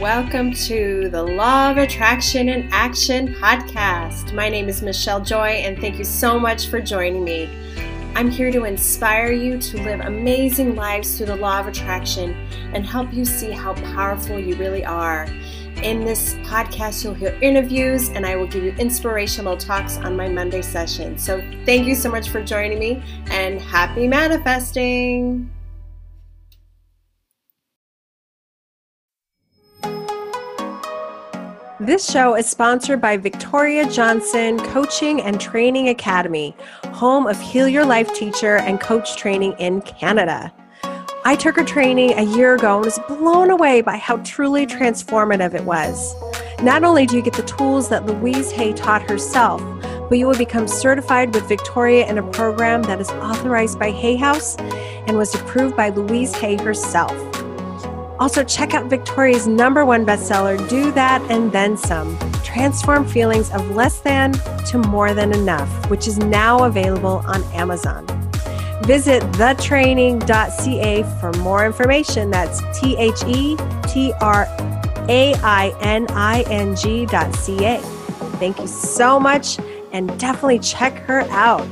Welcome to the Law of Attraction and Action podcast. My name is Michelle Joy, and thank you so much for joining me. I'm here to inspire you to live amazing lives through the law of attraction and help you see how powerful you really are. In this podcast, you'll hear interviews and I will give you inspirational talks on my Monday session. So, thank you so much for joining me and happy manifesting! This show is sponsored by Victoria Johnson Coaching and Training Academy, home of Heal Your Life teacher and coach training in Canada. I took her training a year ago and was blown away by how truly transformative it was. Not only do you get the tools that Louise Hay taught herself, but you will become certified with Victoria in a program that is authorized by Hay House and was approved by Louise Hay herself. Also, check out Victoria's number one bestseller, Do That and Then Some Transform Feelings of Less Than to More Than Enough, which is now available on Amazon. Visit thetraining.ca for more information. That's T H E T R A I N I N G.ca. Thank you so much and definitely check her out.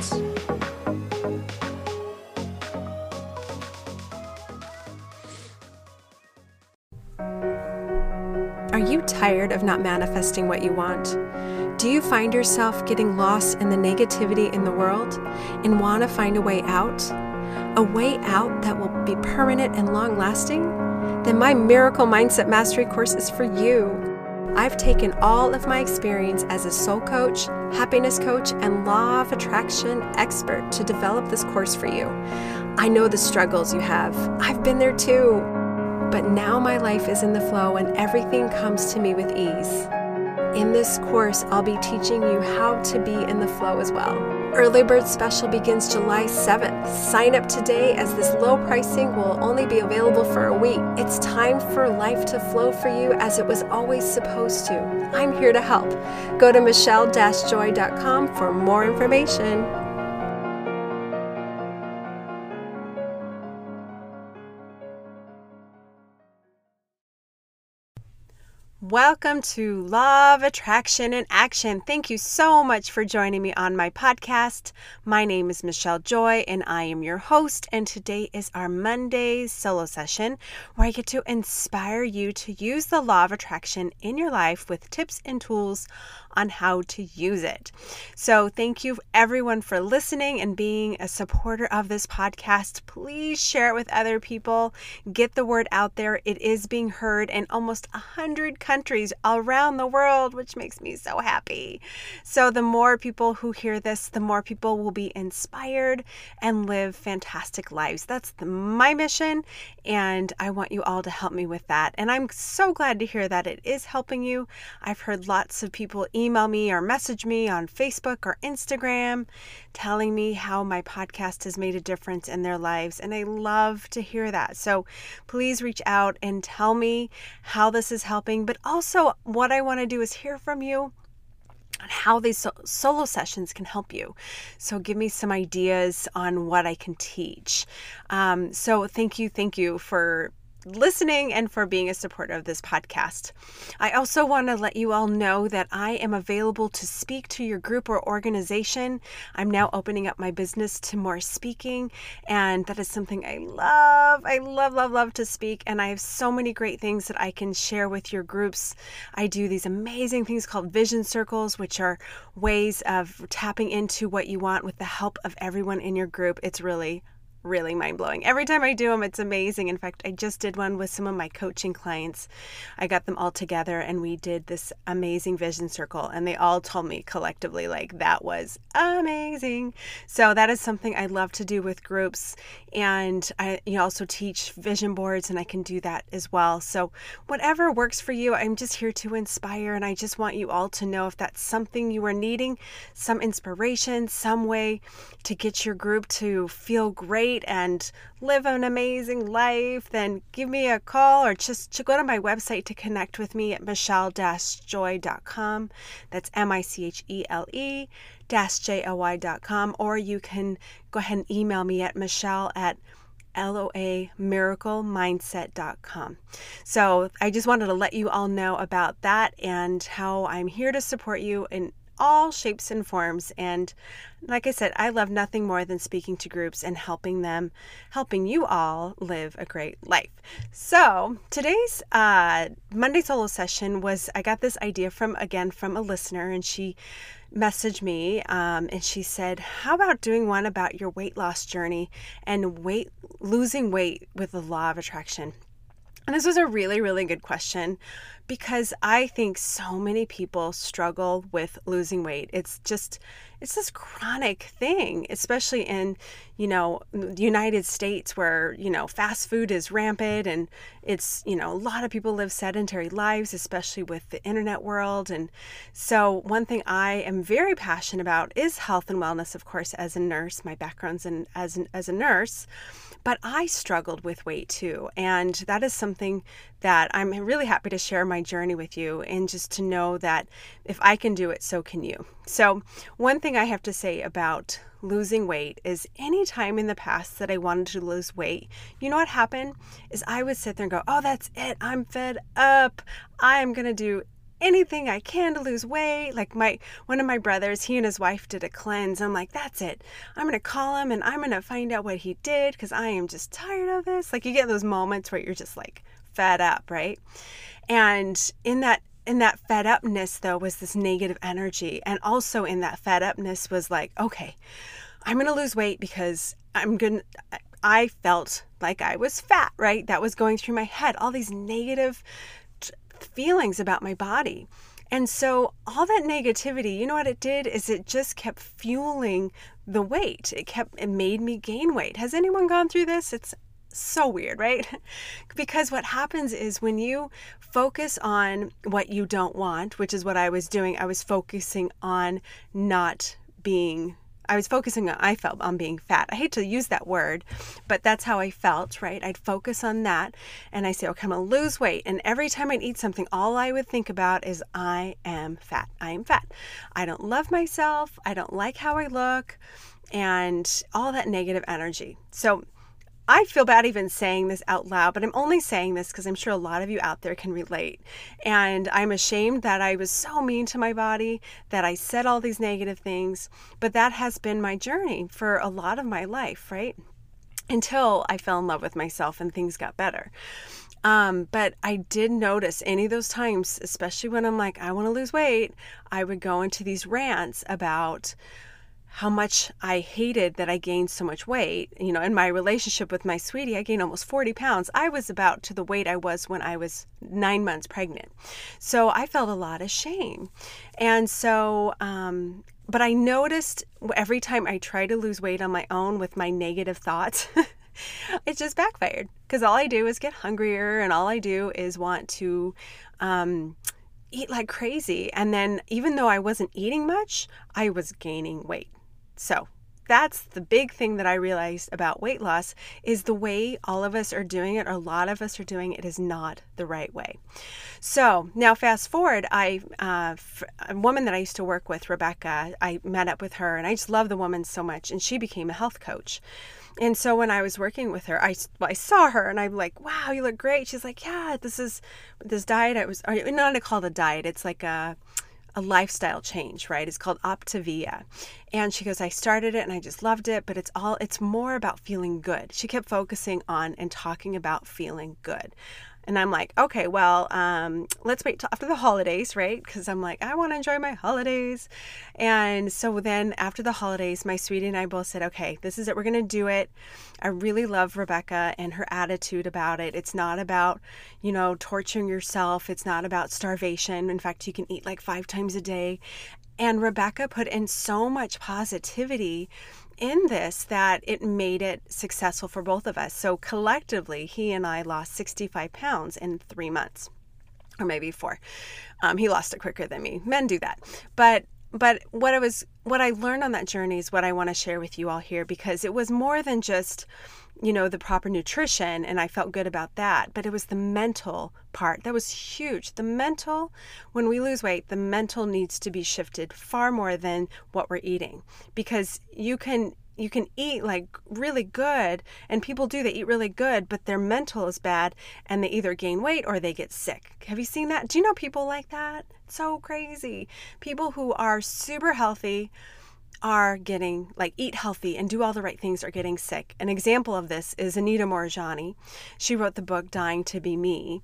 Are you tired of not manifesting what you want? Do you find yourself getting lost in the negativity in the world and want to find a way out? A way out that will be permanent and long lasting? Then my Miracle Mindset Mastery course is for you. I've taken all of my experience as a soul coach, happiness coach, and law of attraction expert to develop this course for you. I know the struggles you have. I've been there too. But now my life is in the flow and everything comes to me with ease. In this course, I'll be teaching you how to be in the flow as well. Early Bird Special begins July 7th. Sign up today as this low pricing will only be available for a week. It's time for life to flow for you as it was always supposed to. I'm here to help. Go to michelle-joy.com for more information. Welcome to Law of Attraction and Action. Thank you so much for joining me on my podcast. My name is Michelle Joy and I am your host. And today is our Monday solo session where I get to inspire you to use the law of attraction in your life with tips and tools on how to use it. So, thank you everyone for listening and being a supporter of this podcast. Please share it with other people. Get the word out there. It is being heard in almost 100 countries around the world, which makes me so happy. So, the more people who hear this, the more people will be inspired and live fantastic lives. That's the, my mission, and I want you all to help me with that. And I'm so glad to hear that it is helping you. I've heard lots of people email me or message me on Facebook or Instagram telling me how my podcast has made a difference in their lives. And I love to hear that. So please reach out and tell me how this is helping. But also, what I want to do is hear from you on how these solo sessions can help you. So, give me some ideas on what I can teach. Um, so, thank you, thank you for listening and for being a supporter of this podcast. I also want to let you all know that I am available to speak to your group or organization. I'm now opening up my business to more speaking, and that is something I love. I love, love, love to speak, and I have so many great things that I can share with your groups. I do these amazing things called vision circles, which are ways of tapping into what you want with the help of everyone in your group. It's really really mind blowing. Every time I do them, it's amazing. In fact, I just did one with some of my coaching clients. I got them all together and we did this amazing vision circle, and they all told me collectively, like, that was amazing. So, that is something I love to do with groups. And I you know, also teach vision boards, and I can do that as well. So, whatever works for you, I'm just here to inspire. And I just want you all to know if that's something you are needing, some inspiration, some way to get your group to feel great and live an amazing life, then give me a call or just to go to my website to connect with me at michelle-joy.com. That's M-I-C-H-E-L-E J-O-Y.com. Or you can go ahead and email me at michelle at LOA miraclemindset.com. So I just wanted to let you all know about that and how I'm here to support you in all shapes and forms. And like I said, I love nothing more than speaking to groups and helping them, helping you all live a great life. So today's uh, Monday solo session was I got this idea from again from a listener, and she messaged me um, and she said, "How about doing one about your weight loss journey and weight losing weight with the law of attraction?" And this was a really, really good question because I think so many people struggle with losing weight. It's just, it's this chronic thing, especially in, you know, the United States where, you know, fast food is rampant and it's, you know, a lot of people live sedentary lives, especially with the internet world. And so, one thing I am very passionate about is health and wellness, of course, as a nurse. My background's in, as, as a nurse. But I struggled with weight too. And that is something that I'm really happy to share my journey with you and just to know that if I can do it, so can you. So, one thing I have to say about losing weight is any time in the past that I wanted to lose weight, you know what happened? Is I would sit there and go, Oh, that's it. I'm fed up. I'm going to do anything I can to lose weight. Like my one of my brothers, he and his wife did a cleanse. I'm like, that's it. I'm gonna call him and I'm gonna find out what he did because I am just tired of this. Like you get those moments where you're just like fed up, right? And in that in that fed upness though was this negative energy. And also in that fed upness was like, okay, I'm gonna lose weight because I'm gonna I felt like I was fat, right? That was going through my head. All these negative feelings about my body. And so all that negativity, you know what it did is it just kept fueling the weight. It kept it made me gain weight. Has anyone gone through this? It's so weird, right? because what happens is when you focus on what you don't want, which is what I was doing, I was focusing on not being I was focusing on, I felt on being fat. I hate to use that word, but that's how I felt, right? I'd focus on that and I say, okay, I'm to lose weight. And every time I'd eat something, all I would think about is, I am fat. I am fat. I don't love myself. I don't like how I look and all that negative energy. So, I feel bad even saying this out loud, but I'm only saying this because I'm sure a lot of you out there can relate. And I'm ashamed that I was so mean to my body, that I said all these negative things, but that has been my journey for a lot of my life, right? Until I fell in love with myself and things got better. Um, but I did notice any of those times, especially when I'm like, I want to lose weight, I would go into these rants about, how much I hated that I gained so much weight. You know, in my relationship with my sweetie, I gained almost 40 pounds. I was about to the weight I was when I was nine months pregnant. So I felt a lot of shame. And so, um, but I noticed every time I tried to lose weight on my own with my negative thoughts, it just backfired because all I do is get hungrier and all I do is want to, um, eat like crazy. And then, even though I wasn't eating much, I was gaining weight. So, that's the big thing that I realized about weight loss is the way all of us are doing it, or a lot of us are doing it, is not the right way. So now, fast forward, I uh, a woman that I used to work with, Rebecca, I met up with her, and I just love the woman so much, and she became a health coach. And so when I was working with her, I, I saw her and I'm like, wow, you look great. She's like, yeah, this is this diet. I was, not to call it a diet. It's like a, a lifestyle change, right? It's called Optavia. And she goes, I started it and I just loved it, but it's all, it's more about feeling good. She kept focusing on and talking about feeling good. And I'm like, okay, well, um, let's wait till after the holidays, right? Because I'm like, I want to enjoy my holidays. And so then after the holidays, my sweetie and I both said, okay, this is it. We're going to do it. I really love Rebecca and her attitude about it. It's not about, you know, torturing yourself. It's not about starvation. In fact, you can eat like five times a day. And Rebecca put in so much positivity in this that it made it successful for both of us. So collectively, he and I lost 65 pounds in three months, or maybe four. Um, he lost it quicker than me. Men do that, but but what I was what I learned on that journey is what I want to share with you all here because it was more than just you know, the proper nutrition, and I felt good about that. But it was the mental part that was huge. The mental, when we lose weight, the mental needs to be shifted far more than what we're eating. Because you can you can eat like really good and people do they eat really good but their mental is bad and they either gain weight or they get sick. Have you seen that? Do you know people like that? So crazy. People who are super healthy are getting like eat healthy and do all the right things are getting sick an example of this is anita moorjani she wrote the book dying to be me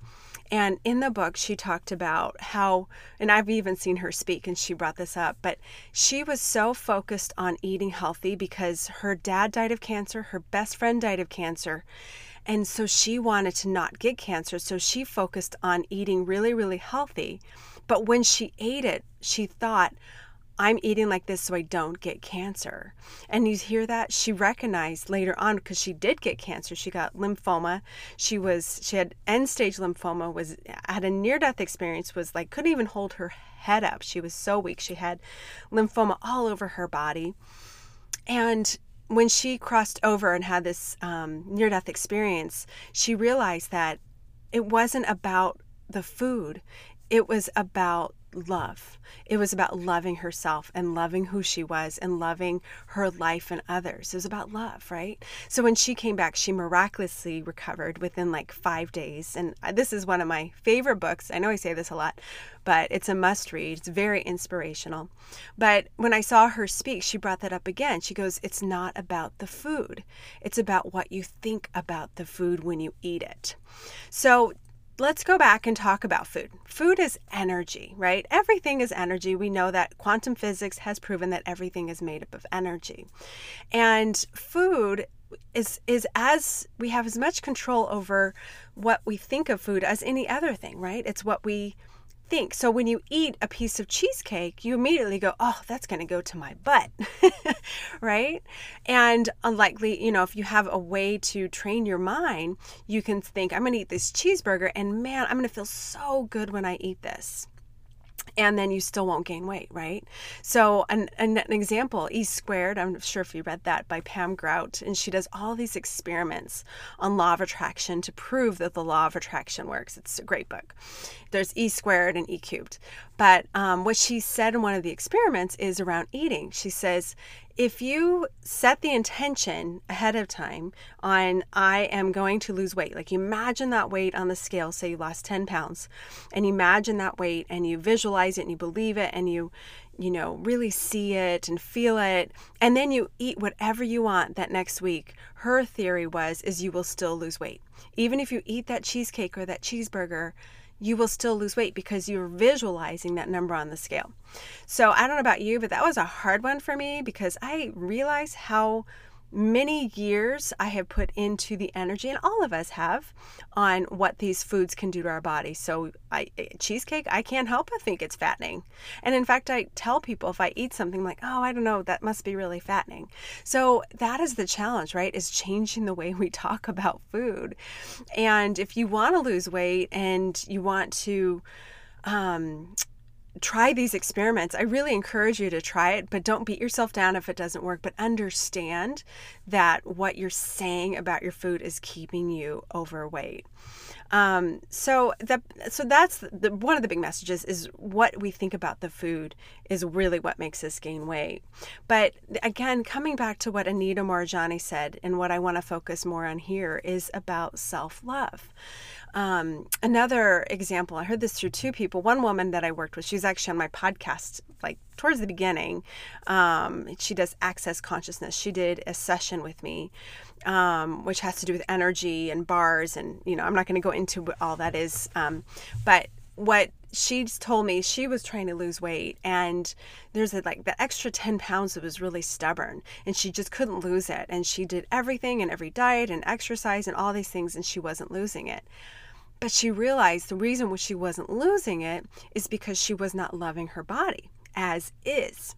and in the book, she talked about how, and I've even seen her speak, and she brought this up, but she was so focused on eating healthy because her dad died of cancer, her best friend died of cancer. And so she wanted to not get cancer. So she focused on eating really, really healthy. But when she ate it, she thought, I'm eating like this so I don't get cancer. And you hear that? She recognized later on because she did get cancer. She got lymphoma. She was she had end stage lymphoma, was had a near death experience, was like couldn't even hold her head up. She was so weak. She had lymphoma all over her body. And when she crossed over and had this um, near death experience, she realized that it wasn't about the food, it was about love. It was about loving herself and loving who she was and loving her life and others. It was about love, right? So when she came back, she miraculously recovered within like five days. And uh, this is one of my favorite books. I know I say this a lot, but it's a must read. It's very inspirational. But when I saw her speak, she brought that up again. She goes, It's not about the food, it's about what you think about the food when you eat it. So let's go back and talk about food. Food is energy, right? Everything is energy. We know that quantum physics has proven that everything is made up of energy. And food is is as we have as much control over what we think of food as any other thing, right? It's what we think. So when you eat a piece of cheesecake, you immediately go, oh, that's going to go to my butt, right? And unlikely, you know, if you have a way to train your mind, you can think, I'm going to eat this cheeseburger and man, I'm going to feel so good when I eat this and then you still won't gain weight, right? So, an, an, an, example, E squared, I'm sure if you read that by Pam Grout, and she does all these experiments on law of attraction to prove that the law of attraction works. It's a great book. There's E squared and E cubed. But um, what she said in one of the experiments is around eating. She says, if you set the intention ahead of time on i am going to lose weight like imagine that weight on the scale say you lost 10 pounds and imagine that weight and you visualize it and you believe it and you you know really see it and feel it and then you eat whatever you want that next week her theory was is you will still lose weight. Even if you eat that cheesecake or that cheeseburger you will still lose weight because you're visualizing that number on the scale. So I don't know about you, but that was a hard one for me because I realized how many years I have put into the energy, and all of us have, on what these foods can do to our body. So, I, cheesecake, I can't help but think it's fattening. And in fact, I tell people if I eat something like, oh, I don't know, that must be really fattening. So, that is the challenge, right? Is changing the way we talk about food. And if you want to lose weight and you want to, um, try these experiments. I really encourage you to try it, but don't beat yourself down if it doesn't work. But understand that what you're saying about your food is keeping you overweight. Um, so the so that's the, one of the big messages is what we think about the food is really what makes us gain weight. But again, coming back to what Anita Moorjani said, and what I want to focus more on here is about self love. Um, another example, I heard this through two people. One woman that I worked with, she's actually on my podcast, like towards the beginning. Um, she does access consciousness. She did a session with me, um, which has to do with energy and bars. And, you know, I'm not going to go into what all that is. Um, but what she told me she was trying to lose weight and there's a, like the extra 10 pounds that was really stubborn and she just couldn't lose it and she did everything and every diet and exercise and all these things and she wasn't losing it but she realized the reason why she wasn't losing it is because she was not loving her body as is.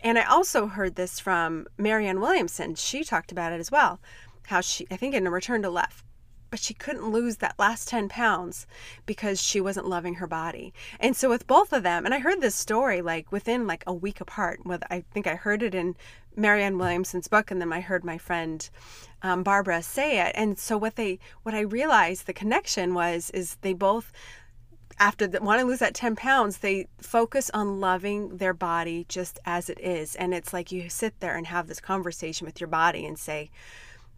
And I also heard this from Marianne Williamson. She talked about it as well. How she, I think, in a Return to Love, but she couldn't lose that last 10 pounds because she wasn't loving her body. And so with both of them, and I heard this story like within like a week apart, with I think I heard it in Marianne Williamson's book and then I heard my friend um, Barbara say it. And so what they what I realized the connection was is they both after the, want to lose that 10 pounds, they focus on loving their body just as it is. And it's like you sit there and have this conversation with your body and say,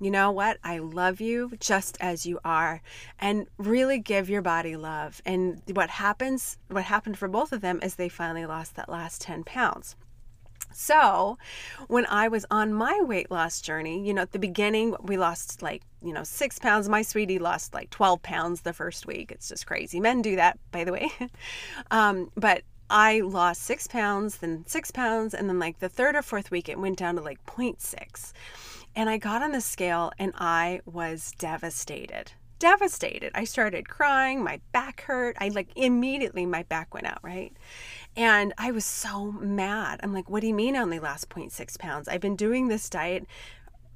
you know what? I love you just as you are. And really give your body love. And what happens, what happened for both of them is they finally lost that last 10 pounds. So, when I was on my weight loss journey, you know, at the beginning, we lost like, you know, six pounds. My sweetie lost like 12 pounds the first week. It's just crazy. Men do that, by the way. um, but I lost six pounds, then six pounds, and then like the third or fourth week, it went down to like 0.6. And I got on the scale and I was devastated devastated. I started crying, my back hurt. I like immediately my back went out, right? And I was so mad. I'm like, what do you mean I only lost 0.6 pounds? I've been doing this diet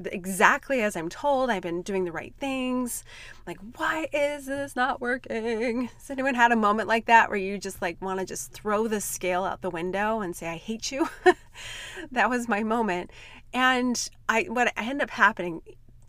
exactly as I'm told. I've been doing the right things. Like, why is this not working? Has anyone had a moment like that where you just like want to just throw the scale out the window and say, I hate you? that was my moment. And I what ended up happening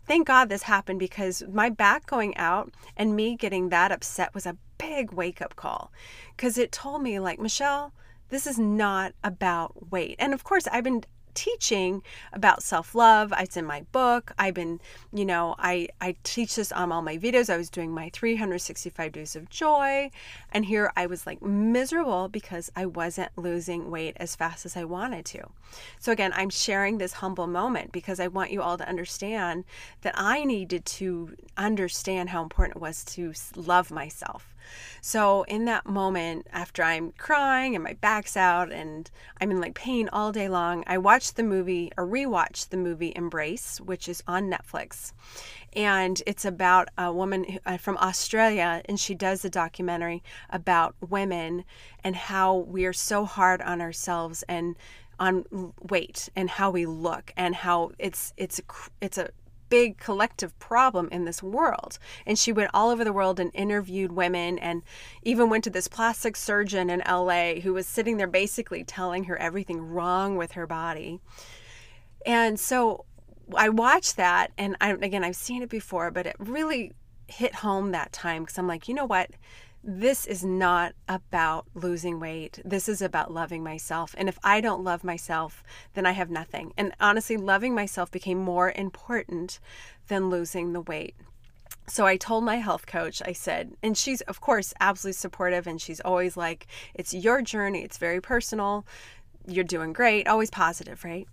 thank God this happened because my back going out and me getting that upset was a big wake up call because it told me, like, Michelle, this is not about weight. And of course, I've been teaching about self-love. It's in my book. I've been, you know, I I teach this on all my videos. I was doing my 365 days of joy, and here I was like miserable because I wasn't losing weight as fast as I wanted to. So again, I'm sharing this humble moment because I want you all to understand that I needed to understand how important it was to love myself so in that moment, after I'm crying and my back's out and I'm in like pain all day long, I watched the movie or rewatched the movie Embrace, which is on Netflix. And it's about a woman uh, from Australia, and she does a documentary about women and how we are so hard on ourselves and on weight and how we look and how it's it's a, it's a big collective problem in this world. And she went all over the world and interviewed women and even went to this plastic surgeon in LA who was sitting there basically telling her everything wrong with her body. And so I watched that and I again I've seen it before, but it really hit home that time because I'm like, you know what? This is not about losing weight. This is about loving myself. And if I don't love myself, then I have nothing. And honestly, loving myself became more important than losing the weight. So I told my health coach, I said, and she's, of course, absolutely supportive. And she's always like, it's your journey, it's very personal. You're doing great, always positive, right?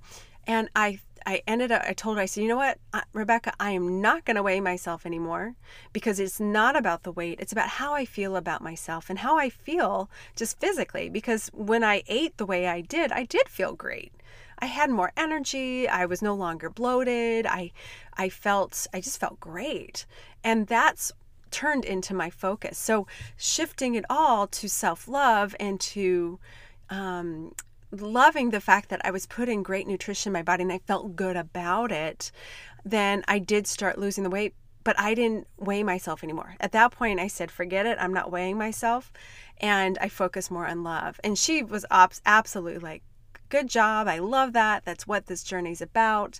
And I I ended up, I told her, I said, you know what, Rebecca, I am not going to weigh myself anymore because it's not about the weight. It's about how I feel about myself and how I feel just physically. Because when I ate the way I did, I did feel great. I had more energy. I was no longer bloated. I, I felt, I just felt great. And that's turned into my focus. So shifting it all to self love and to, um, loving the fact that I was putting great nutrition in my body and I felt good about it, then I did start losing the weight, but I didn't weigh myself anymore. At that point, I said, forget it, I'm not weighing myself. And I focus more on love. And she was op- absolutely like, good job. I love that. That's what this journey's about.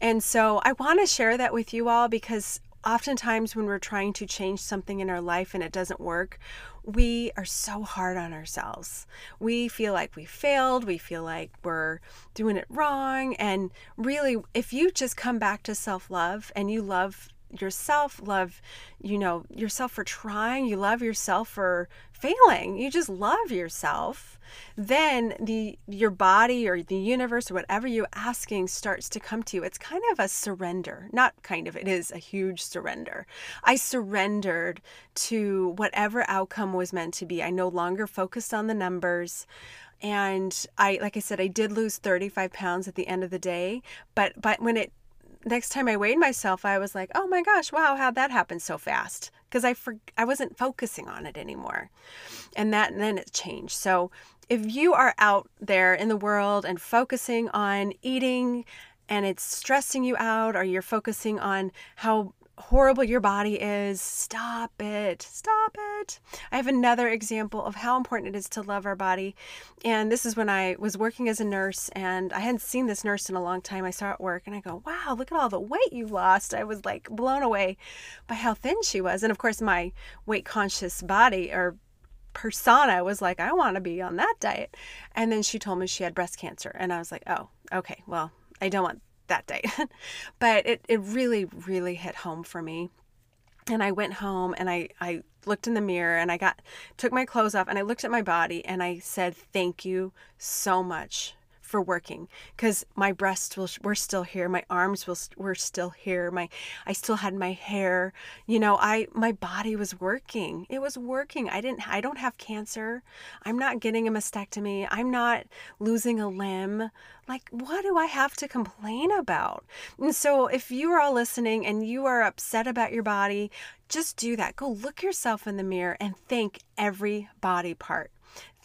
And so I want to share that with you all because oftentimes when we're trying to change something in our life and it doesn't work, we are so hard on ourselves. We feel like we failed, we feel like we're doing it wrong. And really, if you just come back to self love and you love yourself, love, you know, yourself for trying, you love yourself for failing, you just love yourself, then the your body or the universe or whatever you're asking starts to come to you. It's kind of a surrender. Not kind of, it is a huge surrender. I surrendered to whatever outcome was meant to be. I no longer focused on the numbers and i like i said i did lose 35 pounds at the end of the day but but when it next time I weighed myself, I was like, oh my gosh, wow, how'd that happen so fast? Because I for, I wasn't focusing on it anymore. And that and then it changed. So if you are out there in the world and focusing on eating and it's stressing you out or you're focusing on how horrible your body is, stop it. Stop it. I have another example of how important it is to love our body. And this is when I was working as a nurse and I hadn't seen this nurse in a long time. I saw her at work and I go, wow, look at all the weight you lost. I was like blown away by how thin she was. And of course, my weight conscious body or persona was like, I want to be on that diet. And then she told me she had breast cancer. And I was like, oh, okay, well, I don't want that day. but it, it really, really hit home for me. And I went home and I, I looked in the mirror and I got took my clothes off and I looked at my body and I said, Thank you so much for working because my breasts will, were still here my arms will, were still here my i still had my hair you know i my body was working it was working. I didn't i don't have cancer i'm not getting a mastectomy i'm not losing a limb. Like what do i have to complain about? And so if you are all listening and you are upset about your body just do that. Go look yourself in the mirror and thank every body part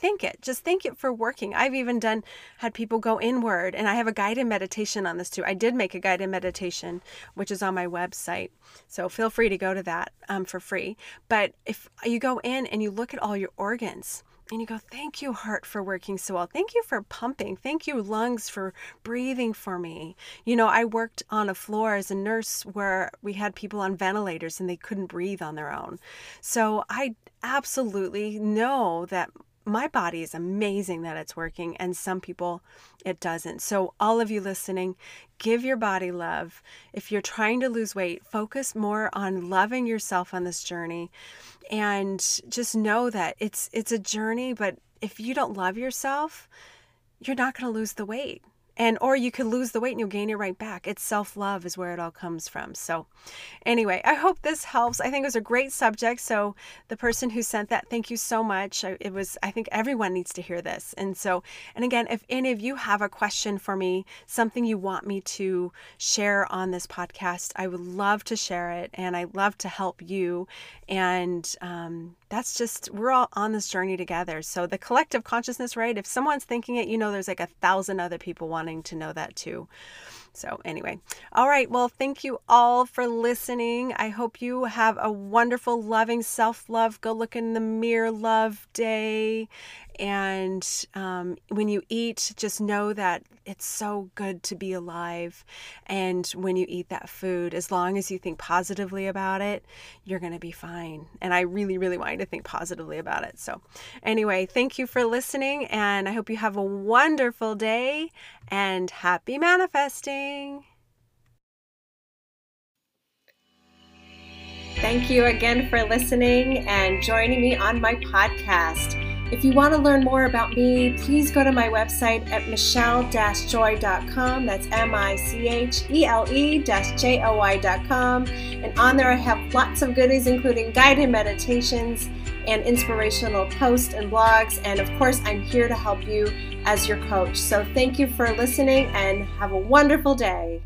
thank it. Just thank it for working. I've even done, had people go inward, and I have a guided meditation on this too. I did make a guided meditation, which is on my website. So feel free to go to that um, for free. But if you go in and you look at all your organs, and you go, Thank you, heart, for working so well. Thank you for pumping. Thank you, lungs, for breathing for me. You know, I worked on a floor as a nurse where we had people on ventilators and they couldn't breathe on their own. So I absolutely know that my body is amazing that it's working, and some people it doesn't. So, all of you listening, give your body love. If you're trying to lose weight, focus more on loving yourself on this journey and just know that it's it's a journey, but if you don't love yourself, you're not going to lose the weight and or you could lose the weight and you'll gain it right back. It's self-love is where it all comes from. So anyway i hope this helps. I think it was a great subject. So the person who sent that thank you so much. It was i think everyone needs to hear this. And so and again if any of you have a question for me something you want me to share on this podcast i would love to share it and i love to help you. And um, that's just we're all on this journey together. So the collective consciousness right? If someone's thinking it you know there's like a thousand other people wanting to know that too. So anyway all right. Well thank you all for listening. I hope you have a wonderful loving self-love. Go look in the mirror love day and um, when you eat, just know that it's so good to be alive. And when you eat that food, as long as you think positively about it, you're going to be fine. And I really, really want you to think positively about it. So, anyway, thank you for listening. And I hope you have a wonderful day and happy manifesting. Thank you again for listening and joining me on my podcast. If you want to learn more about me, please go to my website at michelle-joy.com. That's M-I-C-H-E-L-E J-O-Y.com. And on there I have lots of goodies, including guided meditations and inspirational posts and blogs. And of course, I'm here to help you as your coach. So thank you for listening and have a wonderful day.